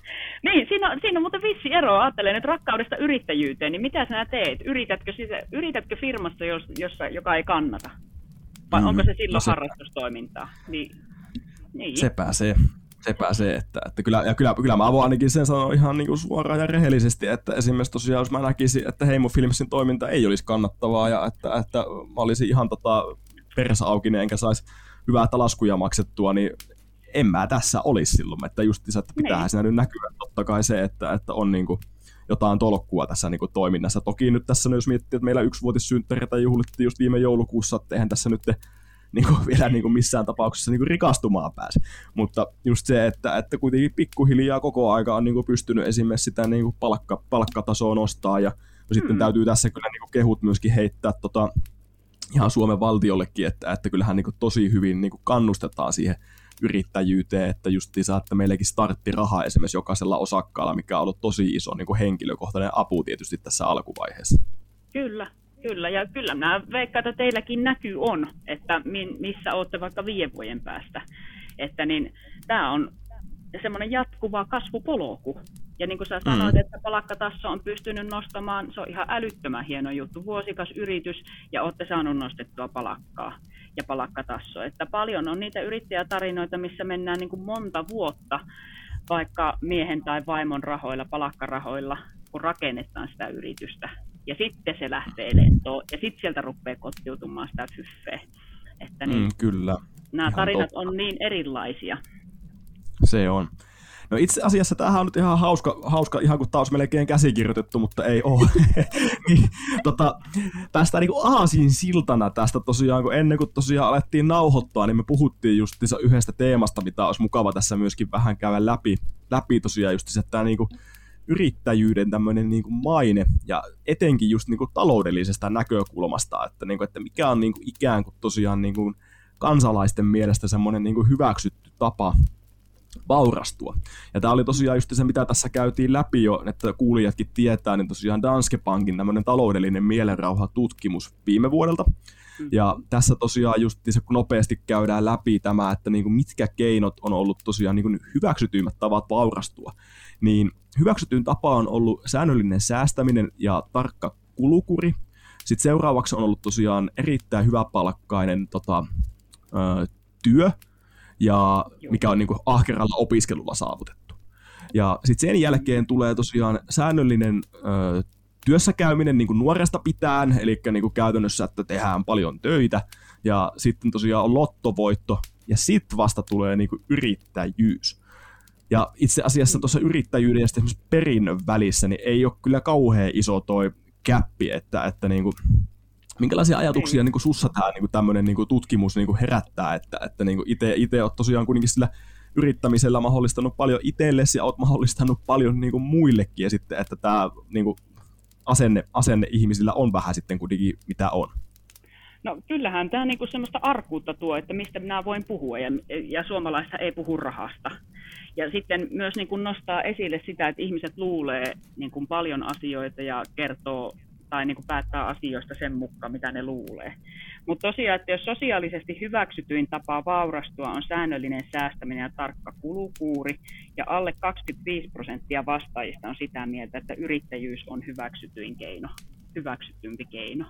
C: Niin, siinä on, siinä on muuten vissi ero. Ajattelen, että rakkaudesta yrittäjyyteen, niin mitä sinä teet? Yritätkö, siis, yritätkö firmassa, jos, jossa, joka ei kannata? Vai mm, onko se silloin no se, harrastustoimintaa? Niin,
B: niin. Se pääsee sepä se, että, että kyllä, ja kyllä, kyllä mä voin ainakin sen sanoa ihan niin kuin suoraan ja rehellisesti, että esimerkiksi tosiaan jos mä näkisin, että Heimo Filmsin toiminta ei olisi kannattavaa ja että, että mä olisin ihan tota persa aukinen enkä saisi hyvää talaskuja maksettua, niin en mä tässä olisi silloin, että just että pitää niin. siinä nyt näkyä totta kai se, että, että on niin kuin jotain tolkkua tässä niin kuin toiminnassa. Toki nyt tässä, jos miettii, että meillä yksivuotissynttäreitä juhlittiin just viime joulukuussa, että eihän tässä nyt niin kuin vielä niin kuin missään tapauksessa niin kuin rikastumaan pääse. Mutta just se, että, että kuitenkin pikkuhiljaa koko aika on niin kuin pystynyt esimerkiksi sitä niin kuin palkka, palkkatasoa nostaa ja no sitten mm. täytyy tässä kyllä niin kuin kehut myöskin heittää tota, ihan Suomen valtiollekin, että, että kyllähän niin kuin tosi hyvin niin kuin kannustetaan siihen yrittäjyyteen, että just että meilläkin starttiraha esimerkiksi jokaisella osakkaalla, mikä on ollut tosi iso niin kuin henkilökohtainen apu tietysti tässä alkuvaiheessa.
C: Kyllä, Kyllä, ja kyllä minä veikkaan, että teilläkin näkyy on, että missä olette vaikka viiden vuoden päästä. Että niin, tämä on semmoinen jatkuva kasvupolku. Ja niin kuin sä sanoit, mm. että palkkataso on pystynyt nostamaan, se on ihan älyttömän hieno juttu. Vuosikas yritys ja olette saanut nostettua palakkaa ja palakkataso. Että paljon on niitä yrittäjätarinoita, missä mennään niin kuin monta vuotta vaikka miehen tai vaimon rahoilla, palakkarahoilla, kun rakennetaan sitä yritystä ja sitten se lähtee lentoon, ja sitten sieltä rupeaa kotiutumaan sitä fyffeä. Että niin,
B: mm, kyllä.
C: Nämä ihan tarinat totta. on niin erilaisia.
B: Se on. No itse asiassa tämähän on nyt ihan hauska, hauska ihan kuin taas melkein käsikirjoitettu, mutta ei ole. (laughs) niin, tota, tästä niin aasin siltana tästä tosiaan, kun ennen kuin tosiaan alettiin nauhoittaa, niin me puhuttiin just yhdestä teemasta, mitä olisi mukava tässä myöskin vähän käydä läpi, läpi tosiaan just että tämä niin kuin, yrittäjyyden tämmöinen niin kuin maine ja etenkin just niin kuin taloudellisesta näkökulmasta, että, niin kuin, että mikä on niin kuin ikään kuin tosiaan niin kuin kansalaisten mielestä semmoinen niin kuin hyväksytty tapa vaurastua. Ja tämä oli tosiaan just se, mitä tässä käytiin läpi jo, että kuulijatkin tietää, niin tosiaan Danske Bankin tämmöinen taloudellinen mielenrauha-tutkimus viime vuodelta. Ja tässä tosiaan just kun nopeasti käydään läpi tämä, että niin kuin mitkä keinot on ollut tosiaan niin kuin hyväksytyimmät tavat vaurastua, niin hyväksytyin tapa on ollut säännöllinen säästäminen ja tarkka kulukuri. Sitten seuraavaksi on ollut tosiaan erittäin hyväpalkkainen tota, ö, työ, ja mikä on niin kuin ahkeralla opiskelulla saavutettu. Ja sitten sen jälkeen tulee tosiaan säännöllinen ö, työssäkäyminen niin kuin nuoresta pitään, eli niin kuin käytännössä, että tehdään paljon töitä, ja sitten tosiaan on lottovoitto, ja sitten vasta tulee niin kuin yrittäjyys. Ja itse asiassa tuossa yrittäjyyden ja sitten perinnön välissä niin ei ole kyllä kauhean iso toi käppi, että, että niin kuin, minkälaisia ajatuksia niin kuin sussa tämä niin tämmöinen niin tutkimus niin kuin herättää, että, että niin itse olet tosiaan kuitenkin sillä yrittämisellä mahdollistanut paljon itsellesi ja olet mahdollistanut paljon niin kuin muillekin ja sitten, että tämä niin kuin asenne, asenne ihmisillä on vähän sitten kuitenkin mitä on.
C: No kyllähän tämä niinku semmoista arkuutta tuo, että mistä minä voin puhua ja, ja suomalaista ei puhu rahasta. Ja sitten myös niinku nostaa esille sitä, että ihmiset luulee niinku paljon asioita ja kertoo tai niin kuin päättää asioista sen mukaan, mitä ne luulee. Mutta tosiaan, että jos sosiaalisesti hyväksytyin tapa vaurastua on säännöllinen säästäminen ja tarkka kulukuuri, ja alle 25 prosenttia vastaajista on sitä mieltä, että yrittäjyys on hyväksytyin keino, hyväksytympi keino,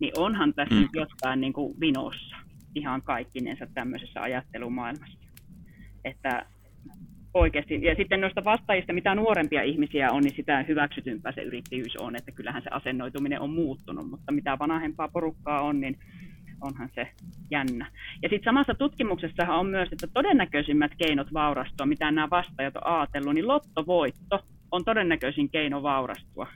C: niin onhan tässä mm. nyt jotain niin kuin vinossa ihan kaikkinensa tämmöisessä ajattelumaailmassa. Että oikeasti. Ja sitten noista vastaajista, mitä nuorempia ihmisiä on, niin sitä hyväksytympää se yrittäjyys on, että kyllähän se asennoituminen on muuttunut, mutta mitä vanhempaa porukkaa on, niin onhan se jännä. Ja sitten samassa tutkimuksessa on myös, että todennäköisimmät keinot vaurastua, mitä nämä vastaajat on ajatellut, niin lottovoitto on todennäköisin keino vaurastua.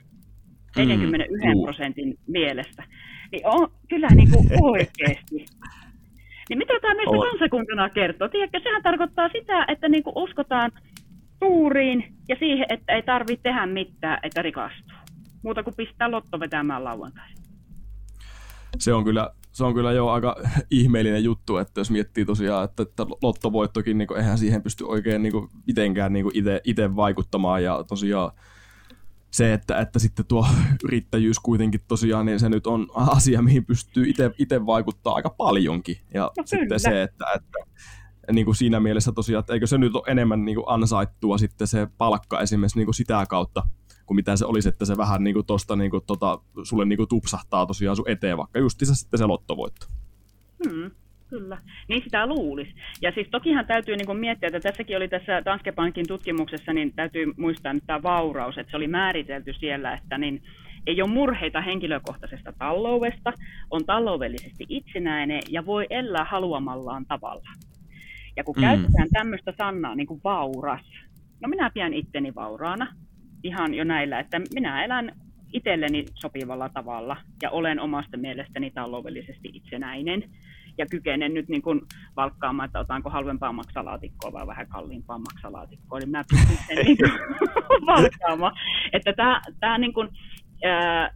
C: 41 mm, prosentin mielestä. Niin on kyllä niin kuin oikeasti niin mitä tämä meistä kansakuntana kertoo? Tiedätkö, sehän tarkoittaa sitä, että niinku uskotaan tuuriin ja siihen, että ei tarvitse tehdä mitään, että rikastuu. Muuta kuin pistää lotto vetämään lauantaisin.
B: Se on kyllä, se on kyllä jo aika (laughs) ihmeellinen juttu, että jos miettii tosiaan, että, että lottovoittokin, niin kuin, eihän siihen pysty oikein niin kuin, mitenkään niin itse vaikuttamaan ja tosiaan se, että, että sitten tuo (laughs) yrittäjyys kuitenkin tosiaan, niin se nyt on asia, mihin pystyy itse vaikuttaa aika paljonkin. Ja no, sitten kyllä. se, että, että niin kuin siinä mielessä tosiaan, että eikö se nyt ole enemmän niin kuin ansaittua sitten se palkka esimerkiksi niin kuin sitä kautta, kuin mitä se olisi, että se vähän niin kuin tosta, niin kuin, tota, sulle niin kuin tupsahtaa tosiaan sun eteen, vaikka justiinsa sitten se lottovoitto.
C: Hmm kyllä. Niin sitä luulisi. Ja siis tokihan täytyy niin miettiä, että tässäkin oli tässä Danske Bankin tutkimuksessa, niin täytyy muistaa nyt tämä vauraus, että se oli määritelty siellä, että niin ei ole murheita henkilökohtaisesta taloudesta, on taloudellisesti itsenäinen ja voi elää haluamallaan tavalla. Ja kun mm. käytetään tämmöistä sanaa niin kuin vauras, no minä pidän itteni vauraana ihan jo näillä, että minä elän itselleni sopivalla tavalla ja olen omasta mielestäni taloudellisesti itsenäinen ja kykenen nyt niin kuin valkkaamaan, että otanko halvempaa maksalaatikkoa vai vähän kalliimpaa maksalaatikkoa, niin mä pystyn sen niin kuin (laughs) valkkaamaan. Että tämä, tämä niin kuin, ää,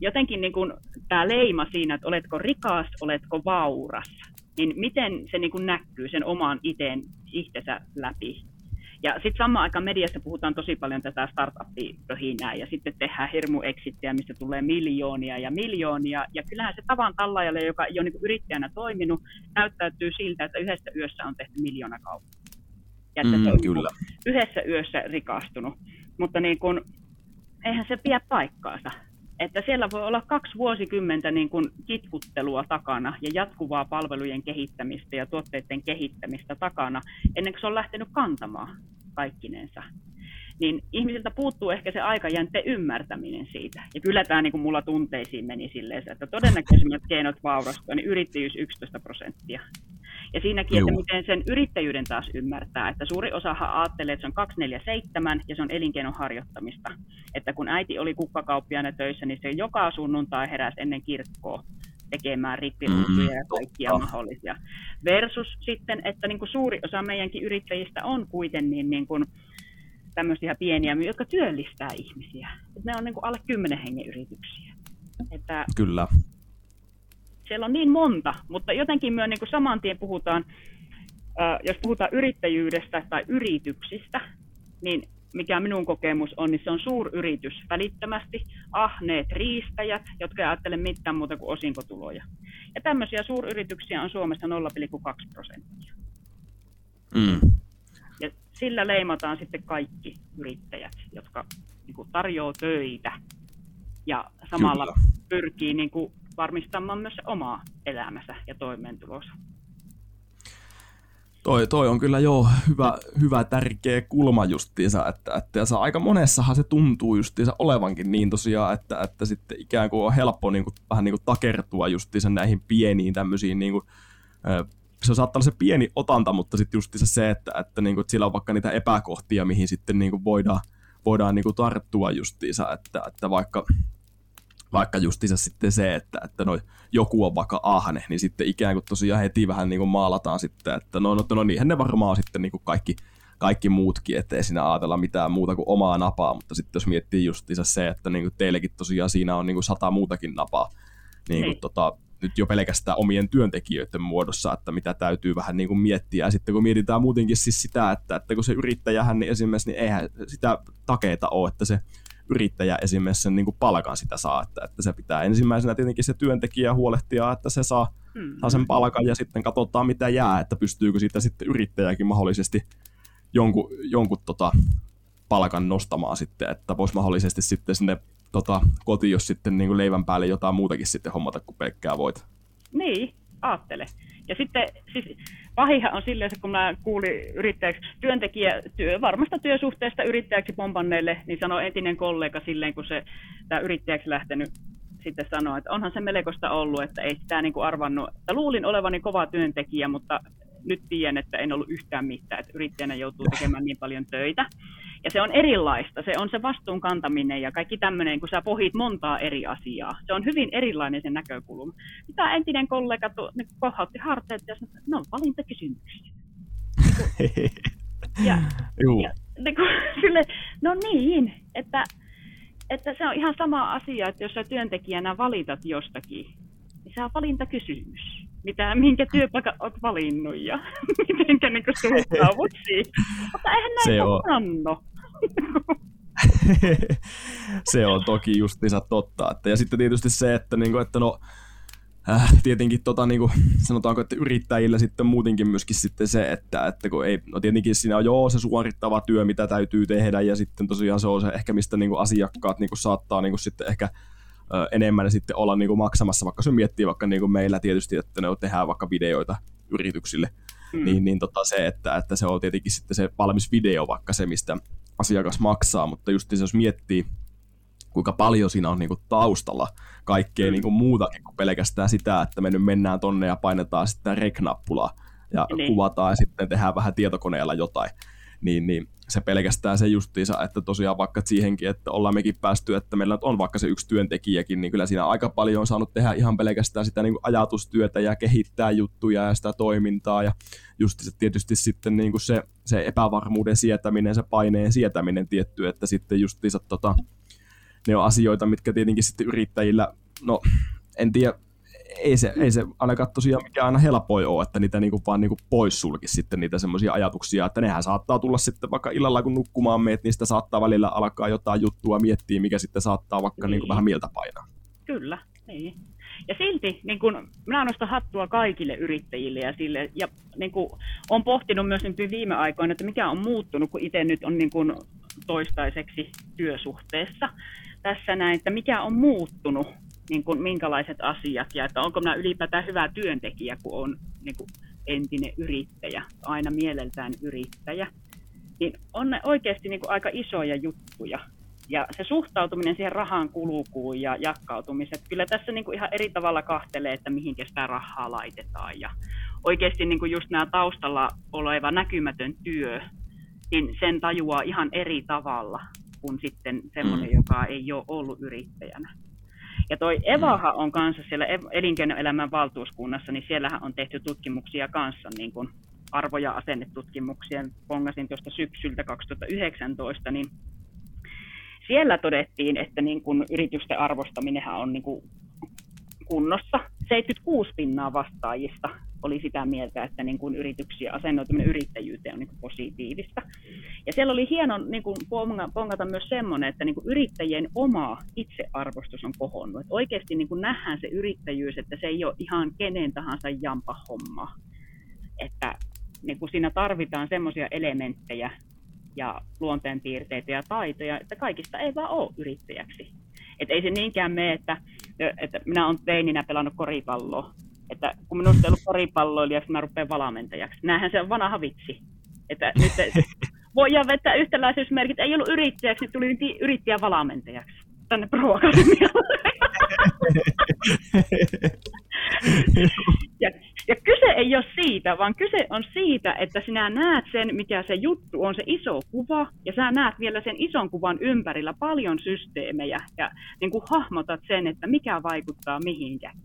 C: jotenkin niin kuin, tämä leima siinä, että oletko rikas, oletko vauras, niin miten se niin kuin näkyy sen oman iteen, itsensä läpi ja sitten samaan aikaan mediassa puhutaan tosi paljon tätä startup-pöhinää ja sitten tehdään hirmu exittiä, mistä tulee miljoonia ja miljoonia. Ja kyllähän se tavan tallaajalle, joka ei ole niin yrittäjänä toiminut, näyttäytyy siltä, että yhdessä yössä on tehty miljoona kauppaa. Ja että mm, se on niinku kyllä. yhdessä yössä rikastunut. Mutta niin kun, eihän se pidä paikkaansa. Että siellä voi olla kaksi vuosikymmentä niin kuin kitkuttelua takana ja jatkuvaa palvelujen kehittämistä ja tuotteiden kehittämistä takana, ennen kuin se on lähtenyt kantamaan kaikkinensa. Niin ihmisiltä puuttuu ehkä se aikajänteen ymmärtäminen siitä. Ja kyllä tämä niin kuin mulla tunteisiin meni silleen, että todennäköisimmät keinot vaurastua, niin yrittäjyys 11 prosenttia. Ja siinäkin, Juu. että miten sen yrittäjyyden taas ymmärtää, että suuri osahan ajattelee, että se on 247 ja se on elinkeinon harjoittamista. Että kun äiti oli kukkakauppiaana töissä, niin se joka sunnuntai heräsi ennen kirkkoa tekemään rippiruutuja ja kaikkia oh. mahdollisia. Versus sitten, että niin kuin suuri osa meidänkin yrittäjistä on kuitenkin niin kuin tämmöisiä pieniä, jotka työllistää ihmisiä. Että ne on niin kuin alle 10 hengen yrityksiä. Että
B: Kyllä
C: siellä on niin monta, mutta jotenkin myös niin kuin saman tien puhutaan, jos puhutaan yrittäjyydestä tai yrityksistä, niin mikä minun kokemus on, niin se on suuryritys välittömästi, ahneet riistäjät, jotka ei ajattele mitään muuta kuin osinkotuloja. Ja tämmöisiä suuryrityksiä on Suomessa 0,2 prosenttia.
B: Mm.
C: Sillä leimataan sitten kaikki yrittäjät, jotka niin kuin, tarjoaa töitä ja samalla
B: Kyllä.
C: pyrkii niin kuin, varmistamaan myös se oma elämänsä ja toimeentulonsa.
B: Toi, toi on kyllä jo hyvä, hyvä tärkeä kulma justiinsa, että, että ja se aika monessahan se tuntuu justiinsa olevankin niin tosiaan, että, että sitten ikään kuin on helppo niin kuin, vähän niin kuin takertua justiinsa näihin pieniin tämmöisiin niin kuin, se saattaa olla se pieni otanta, mutta sitten justiinsa se, että, että, niin kuin, että sillä on vaikka niitä epäkohtia, mihin sitten niin kuin voidaan, voidaan niin kuin tarttua justiinsa, että, että vaikka, vaikka justiinsa sitten se, että, että no, joku on vaikka ahne, niin sitten ikään kuin tosiaan heti vähän niin kuin maalataan sitten, että no, no, no niinhän ne varmaan sitten niin kuin kaikki, kaikki muutkin, ettei siinä ajatella mitään muuta kuin omaa napaa, mutta sitten jos miettii justiinsa se, että niin kuin teillekin tosiaan siinä on niin kuin sata muutakin napaa, niin. kuin tota, nyt jo pelkästään omien työntekijöiden muodossa, että mitä täytyy vähän niin kuin miettiä. Ja sitten kun mietitään muutenkin siis sitä, että, että kun se yrittäjähän niin esimerkiksi, niin eihän sitä takeita ole, että se yrittäjä esimerkiksi sen niin kuin palkan sitä saa, että, että se pitää ensimmäisenä tietenkin se työntekijä huolehtia, että se saa,
C: Hmm.
B: saa sen palkan ja sitten katsotaan mitä jää, että pystyykö siitä sitten yrittäjäkin mahdollisesti jonkun, jonkun tota, palkan nostamaan sitten, että voisi mahdollisesti sitten sinne tota, kotiin, jos sitten niin kuin leivän päälle jotain muutakin sitten hommata kuin pelkkää voita.
C: Niin, aattele. Ja sitten siis pahihan on silleen, kun mä kuulin yrittäjäksi, työntekijä, työ, varmasta työsuhteesta yrittäjäksi pompanneelle, niin sanoi entinen kollega silleen, kun se tämä yrittäjäksi lähtenyt sitten sanoi, että onhan se melkoista ollut, että ei sitä niin kuin arvannut, että luulin olevani kova työntekijä, mutta nyt tiedän, että en ollut yhtään mitään, että yrittäjänä joutuu tekemään niin paljon töitä. Ja se on erilaista, se on se vastuun kantaminen ja kaikki tämmöinen, kun sä pohit montaa eri asiaa. Se on hyvin erilainen se näkökulma. Mitä entinen kollega tu, niin kohautti harteet ja sanoi, että no valintakysymyksiä. Ja, (laughs)
B: Juu,
C: ja niin kuin, (laughs) sille, no niin, että, että se on ihan sama asia, että jos sä työntekijänä valitat jostakin, niin se on valintakysymys. Mitä, minkä työpaikan olet valinnut ja (laughs) miten niin suhtaudut siihen. Mutta eihän näin
B: Se
C: ole
B: on.
C: sanno. (laughs)
B: se on toki justiinsa totta. Että, ja sitten tietysti se, että, niinku, että no, äh, tietenkin tota, niinku, sanotaanko, että yrittäjillä sitten muutenkin myöskin sitten se, että, että kun ei, no tietenkin siinä on joo se suorittava työ, mitä täytyy tehdä, ja sitten tosiaan se on se ehkä, mistä niinku asiakkaat niinku saattaa niinku sitten ehkä ö, enemmän sitten olla niinku maksamassa, vaikka se miettii vaikka niinku meillä tietysti, että ne tehdään vaikka videoita yrityksille,
C: Mm.
B: niin, niin tota se, että, että se on tietenkin sitten se valmis video vaikka se, mistä asiakas maksaa, mutta just jos miettii, kuinka paljon siinä on niinku taustalla kaikkea
C: Mm.
B: niinku muutakin kuin pelkästään sitä, että me nyt mennään tonne ja painetaan sitten rek-nappulaa ja
C: Niin.
B: kuvataan ja sitten tehdään vähän tietokoneella jotain, niin, niin se pelkästään se justiinsa, että tosiaan vaikka siihenkin, että ollaan mekin päästy, että meillä on vaikka se yksi työntekijäkin, niin kyllä siinä aika paljon on saanut tehdä ihan pelkästään sitä niin kuin ajatustyötä ja kehittää juttuja ja sitä toimintaa ja just se, tietysti sitten niin kuin se, se epävarmuuden sietäminen, se paineen sietäminen tietty, että sitten justiinsa tota, ne on asioita, mitkä tietenkin sitten yrittäjillä, no en tiedä, ei se, ei se ainakaan tosiaan mikään aina helpoin ole, että niitä niinku vaan niinku poissulkisi sitten niitä semmoisia ajatuksia, että nehän saattaa tulla sitten vaikka illalla kun nukkumaan meet, niistä saattaa välillä alkaa jotain juttua miettiä, mikä sitten saattaa vaikka
C: Niin.
B: niinku vähän mieltä painaa.
C: Kyllä, niin. Ja silti niin kun, minä nostan hattua kaikille yrittäjille ja sille, ja niin kun, olen pohtinut myös nyt viime aikoina, että mikä on muuttunut, kun itse nyt on niin kun, toistaiseksi työsuhteessa tässä näin, että mikä on muuttunut, niin kun, minkälaiset asiat ja että onko minä ylipäätään hyvä työntekijä, kun on niin kun, entinen yrittäjä, aina mieleltään yrittäjä. Niin on ne oikeasti niin kun, aika isoja juttuja. Ja se suhtautuminen siihen rahan kulkuun ja jakkautumiset, kyllä tässä niin kuin ihan eri tavalla kahtelee, että mihinkä sitä rahaa laitetaan. Ja oikeasti niin kuin just nämä taustalla oleva näkymätön työ, niin sen tajuaa ihan eri tavalla kuin sitten semmoinen,
B: Mm.
C: joka ei ole ollut yrittäjänä. Ja toi Evahan on kanssa siellä ev- elinkeinoelämän valtuuskunnassa, niin siellähän on tehty tutkimuksia kanssa, niin kuin arvo- ja asennetutkimuksia. Pongasin tuosta syksyltä 2019, niin siellä todettiin, että niin kun yritysten arvostaminenhan on niin kun kunnossa. 76 pinnaa vastaajista oli sitä mieltä, että niin kuin yrityksiä asennoituminen yrittäjyyteen on niin kuin positiivista. Ja siellä oli hieno niin kuin pongata myös semmoinen, että niin kuin yrittäjien oma itsearvostus on kohonnut. Että oikeasti niin kuin nähdään se yrittäjyys, että se ei ole ihan kenen tahansa jampa homma. Että niin kuin siinä tarvitaan semmoisia elementtejä ja luonteenpiirteitä ja taitoja, että kaikista ei vaan ole yrittäjäksi. Että ei se niinkään mene, että, että minä olen teininä pelannut koripalloa, että kun minusta ei ollut koripalloilijaksi, mä rupean valamentajaksi. Näinhän se on vanha vitsi. Että nyt (laughs) voidaan vetää yhtäläisyysmerkit, ei ollut yrittäjäksi, niin tuli yrittäjä valamentajaksi tänne Pro (laughs) ja, ja kyse ei ole siitä, vaan kyse on siitä, että sinä näet sen, mikä se juttu on, se iso kuva, ja sä näet vielä sen ison kuvan ympärillä paljon systeemejä, ja niin kuin hahmotat sen, että mikä vaikuttaa mihinkäkin.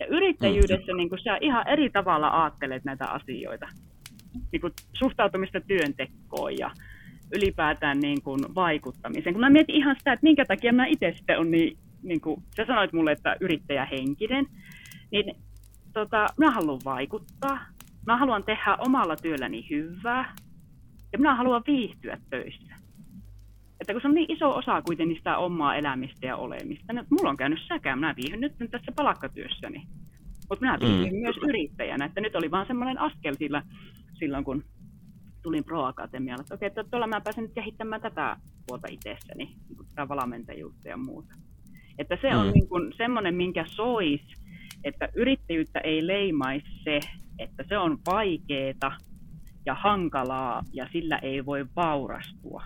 C: Ja yrittäjyydessä niin kuin sä ihan eri tavalla ajattelet näitä asioita. Niin kuin suhtautumista työntekoon ja ylipäätään niin kuin vaikuttamiseen. Kun mä mietin ihan sitä, että minkä takia mä itse sitten on niin, niin kuin, sä sanoit mulle, että yrittäjähenkinen, niin tota, mä haluan vaikuttaa. Mä haluan tehdä omalla työlläni hyvää. Ja minä haluan viihtyä töissä. Että kun se on niin iso osa kuitenkin sitä omaa elämistä ja olemista, niin mulla on käynyt säkään, minä viihdyn nyt tässä palakkatyössäni. Mutta minä viihdyn mm. myös yrittäjänä, että nyt oli vaan semmoinen askel sillä, silloin, kun tulin Pro Akatemialle, että okei, että tuolla mä pääsen nyt kehittämään tätä puolta itsessäni, niin tätä valamentajuutta ja muuta. Että se on mm. niin kuin semmoinen, minkä sois, että yrittäjyyttä ei leimaisi se, että se on vaikeeta ja hankalaa ja sillä ei voi vaurastua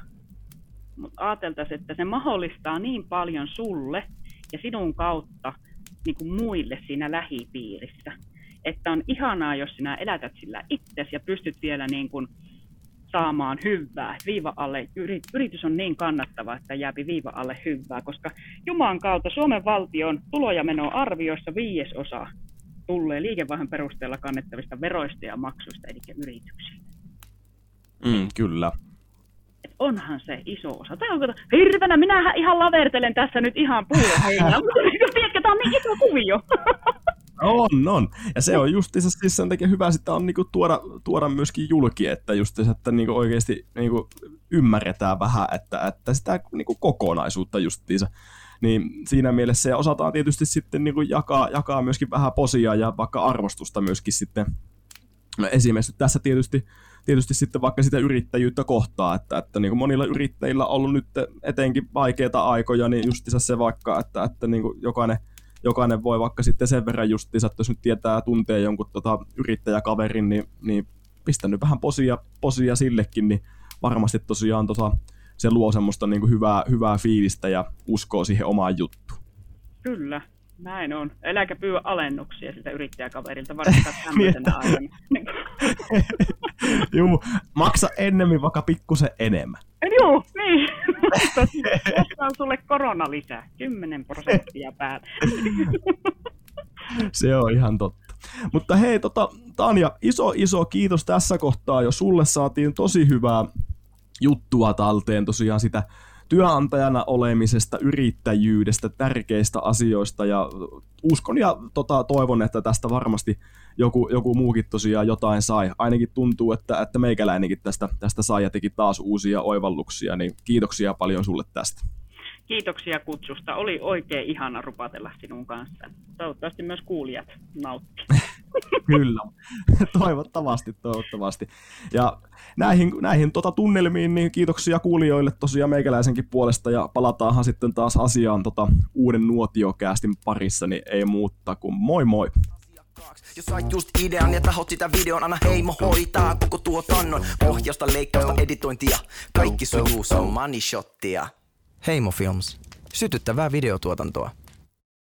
C: mutta ajateltaisiin, että se mahdollistaa niin paljon sulle ja sinun kautta niin kuin muille siinä lähipiirissä. Että on ihanaa, jos sinä elätät sillä itsesi ja pystyt vielä niin kuin saamaan hyvää. Viiva alle, yritys on niin kannattava, että jääpi viiva alle hyvää, koska Jumalan kautta Suomen valtion tulo- ja menoarvioissa viiesosa tulee liikevaihdon perusteella kannettavista veroista ja maksuista, eli yrityksistä.
B: Mm, kyllä
C: onhan se iso osa. Tai onko, hirvenä, minähän ihan lavertelen tässä nyt ihan puulla heinää, mutta (laughs) tiedätkö, tämä on niin iso kuvio. (laughs)
B: On, on. Ja se on justiinsa siis sen takia hyvä sitä on niinku tuoda, tuoda myöskin julki, että just että niinku oikeasti niinku ymmärretään vähän, että, että sitä niinku kokonaisuutta justiinsa. Niin siinä mielessä ja osataan tietysti sitten niinku jakaa, jakaa myöskin vähän posia ja vaikka arvostusta myöskin sitten no esimerkiksi tässä tietysti tietysti sitten vaikka sitä yrittäjyyttä kohtaa, että, että niin kuin monilla yrittäjillä on ollut nyt etenkin vaikeita aikoja, niin justiinsa se vaikka, että, että niin kuin jokainen, jokainen voi vaikka sitten sen verran justiinsa, että jos nyt tietää tuntee jonkun tota yrittäjäkaverin, niin, niin pistänyt vähän posia, posia sillekin, niin varmasti tosiaan tota, se luo semmoista niin kuin hyvää, hyvää fiilistä ja uskoo siihen omaan juttuun.
C: Kyllä, näin on. Eläkä pyy alennuksia siltä yrittäjäkaverilta, varsinkaan (laughs) tämmöisenä aikana.
B: Juu, maksa ennemmin vaikka pikkusen enemmän. (laughs)
C: Joo, niin. Tässä on sulle koronalisä, 10 prosenttia päällä.
B: Se on ihan totta. Mutta hei, tota, Tanja, iso iso kiitos tässä kohtaa jo. Sulle saatiin tosi hyvää juttua talteen tosiaan sitä työnantajana olemisesta, yrittäjyydestä, tärkeistä asioista ja uskon ja tota, toivon, että tästä varmasti joku, joku muukin tosiaan jotain sai. Ainakin tuntuu, että, että meikäläinenkin tästä, tästä sai ja teki taas uusia oivalluksia, niin kiitoksia paljon sulle tästä.
C: Kiitoksia kutsusta. Oli oikein ihana rupatella sinun kanssa. Toivottavasti myös kuulijat nauttivat. (laughs)
B: Kyllä, (laughs) toivottavasti, toivottavasti. Ja näihin, näihin tota tunnelmiin, niin kiitoksia kuulijoille tosiaan meikäläisenkin puolesta, ja palataanhan sitten taas asiaan tota uuden nuotiokäästin parissa, niin ei muutta kuin moi moi! Jos sait just idean ja tahot sitä videon, anna heimo hoitaa koko tuotannon. Pohjasta leikkausta, editointia, kaikki sujuu, se on money shottia. Heimo Films. Sytyttävää videotuotantoa.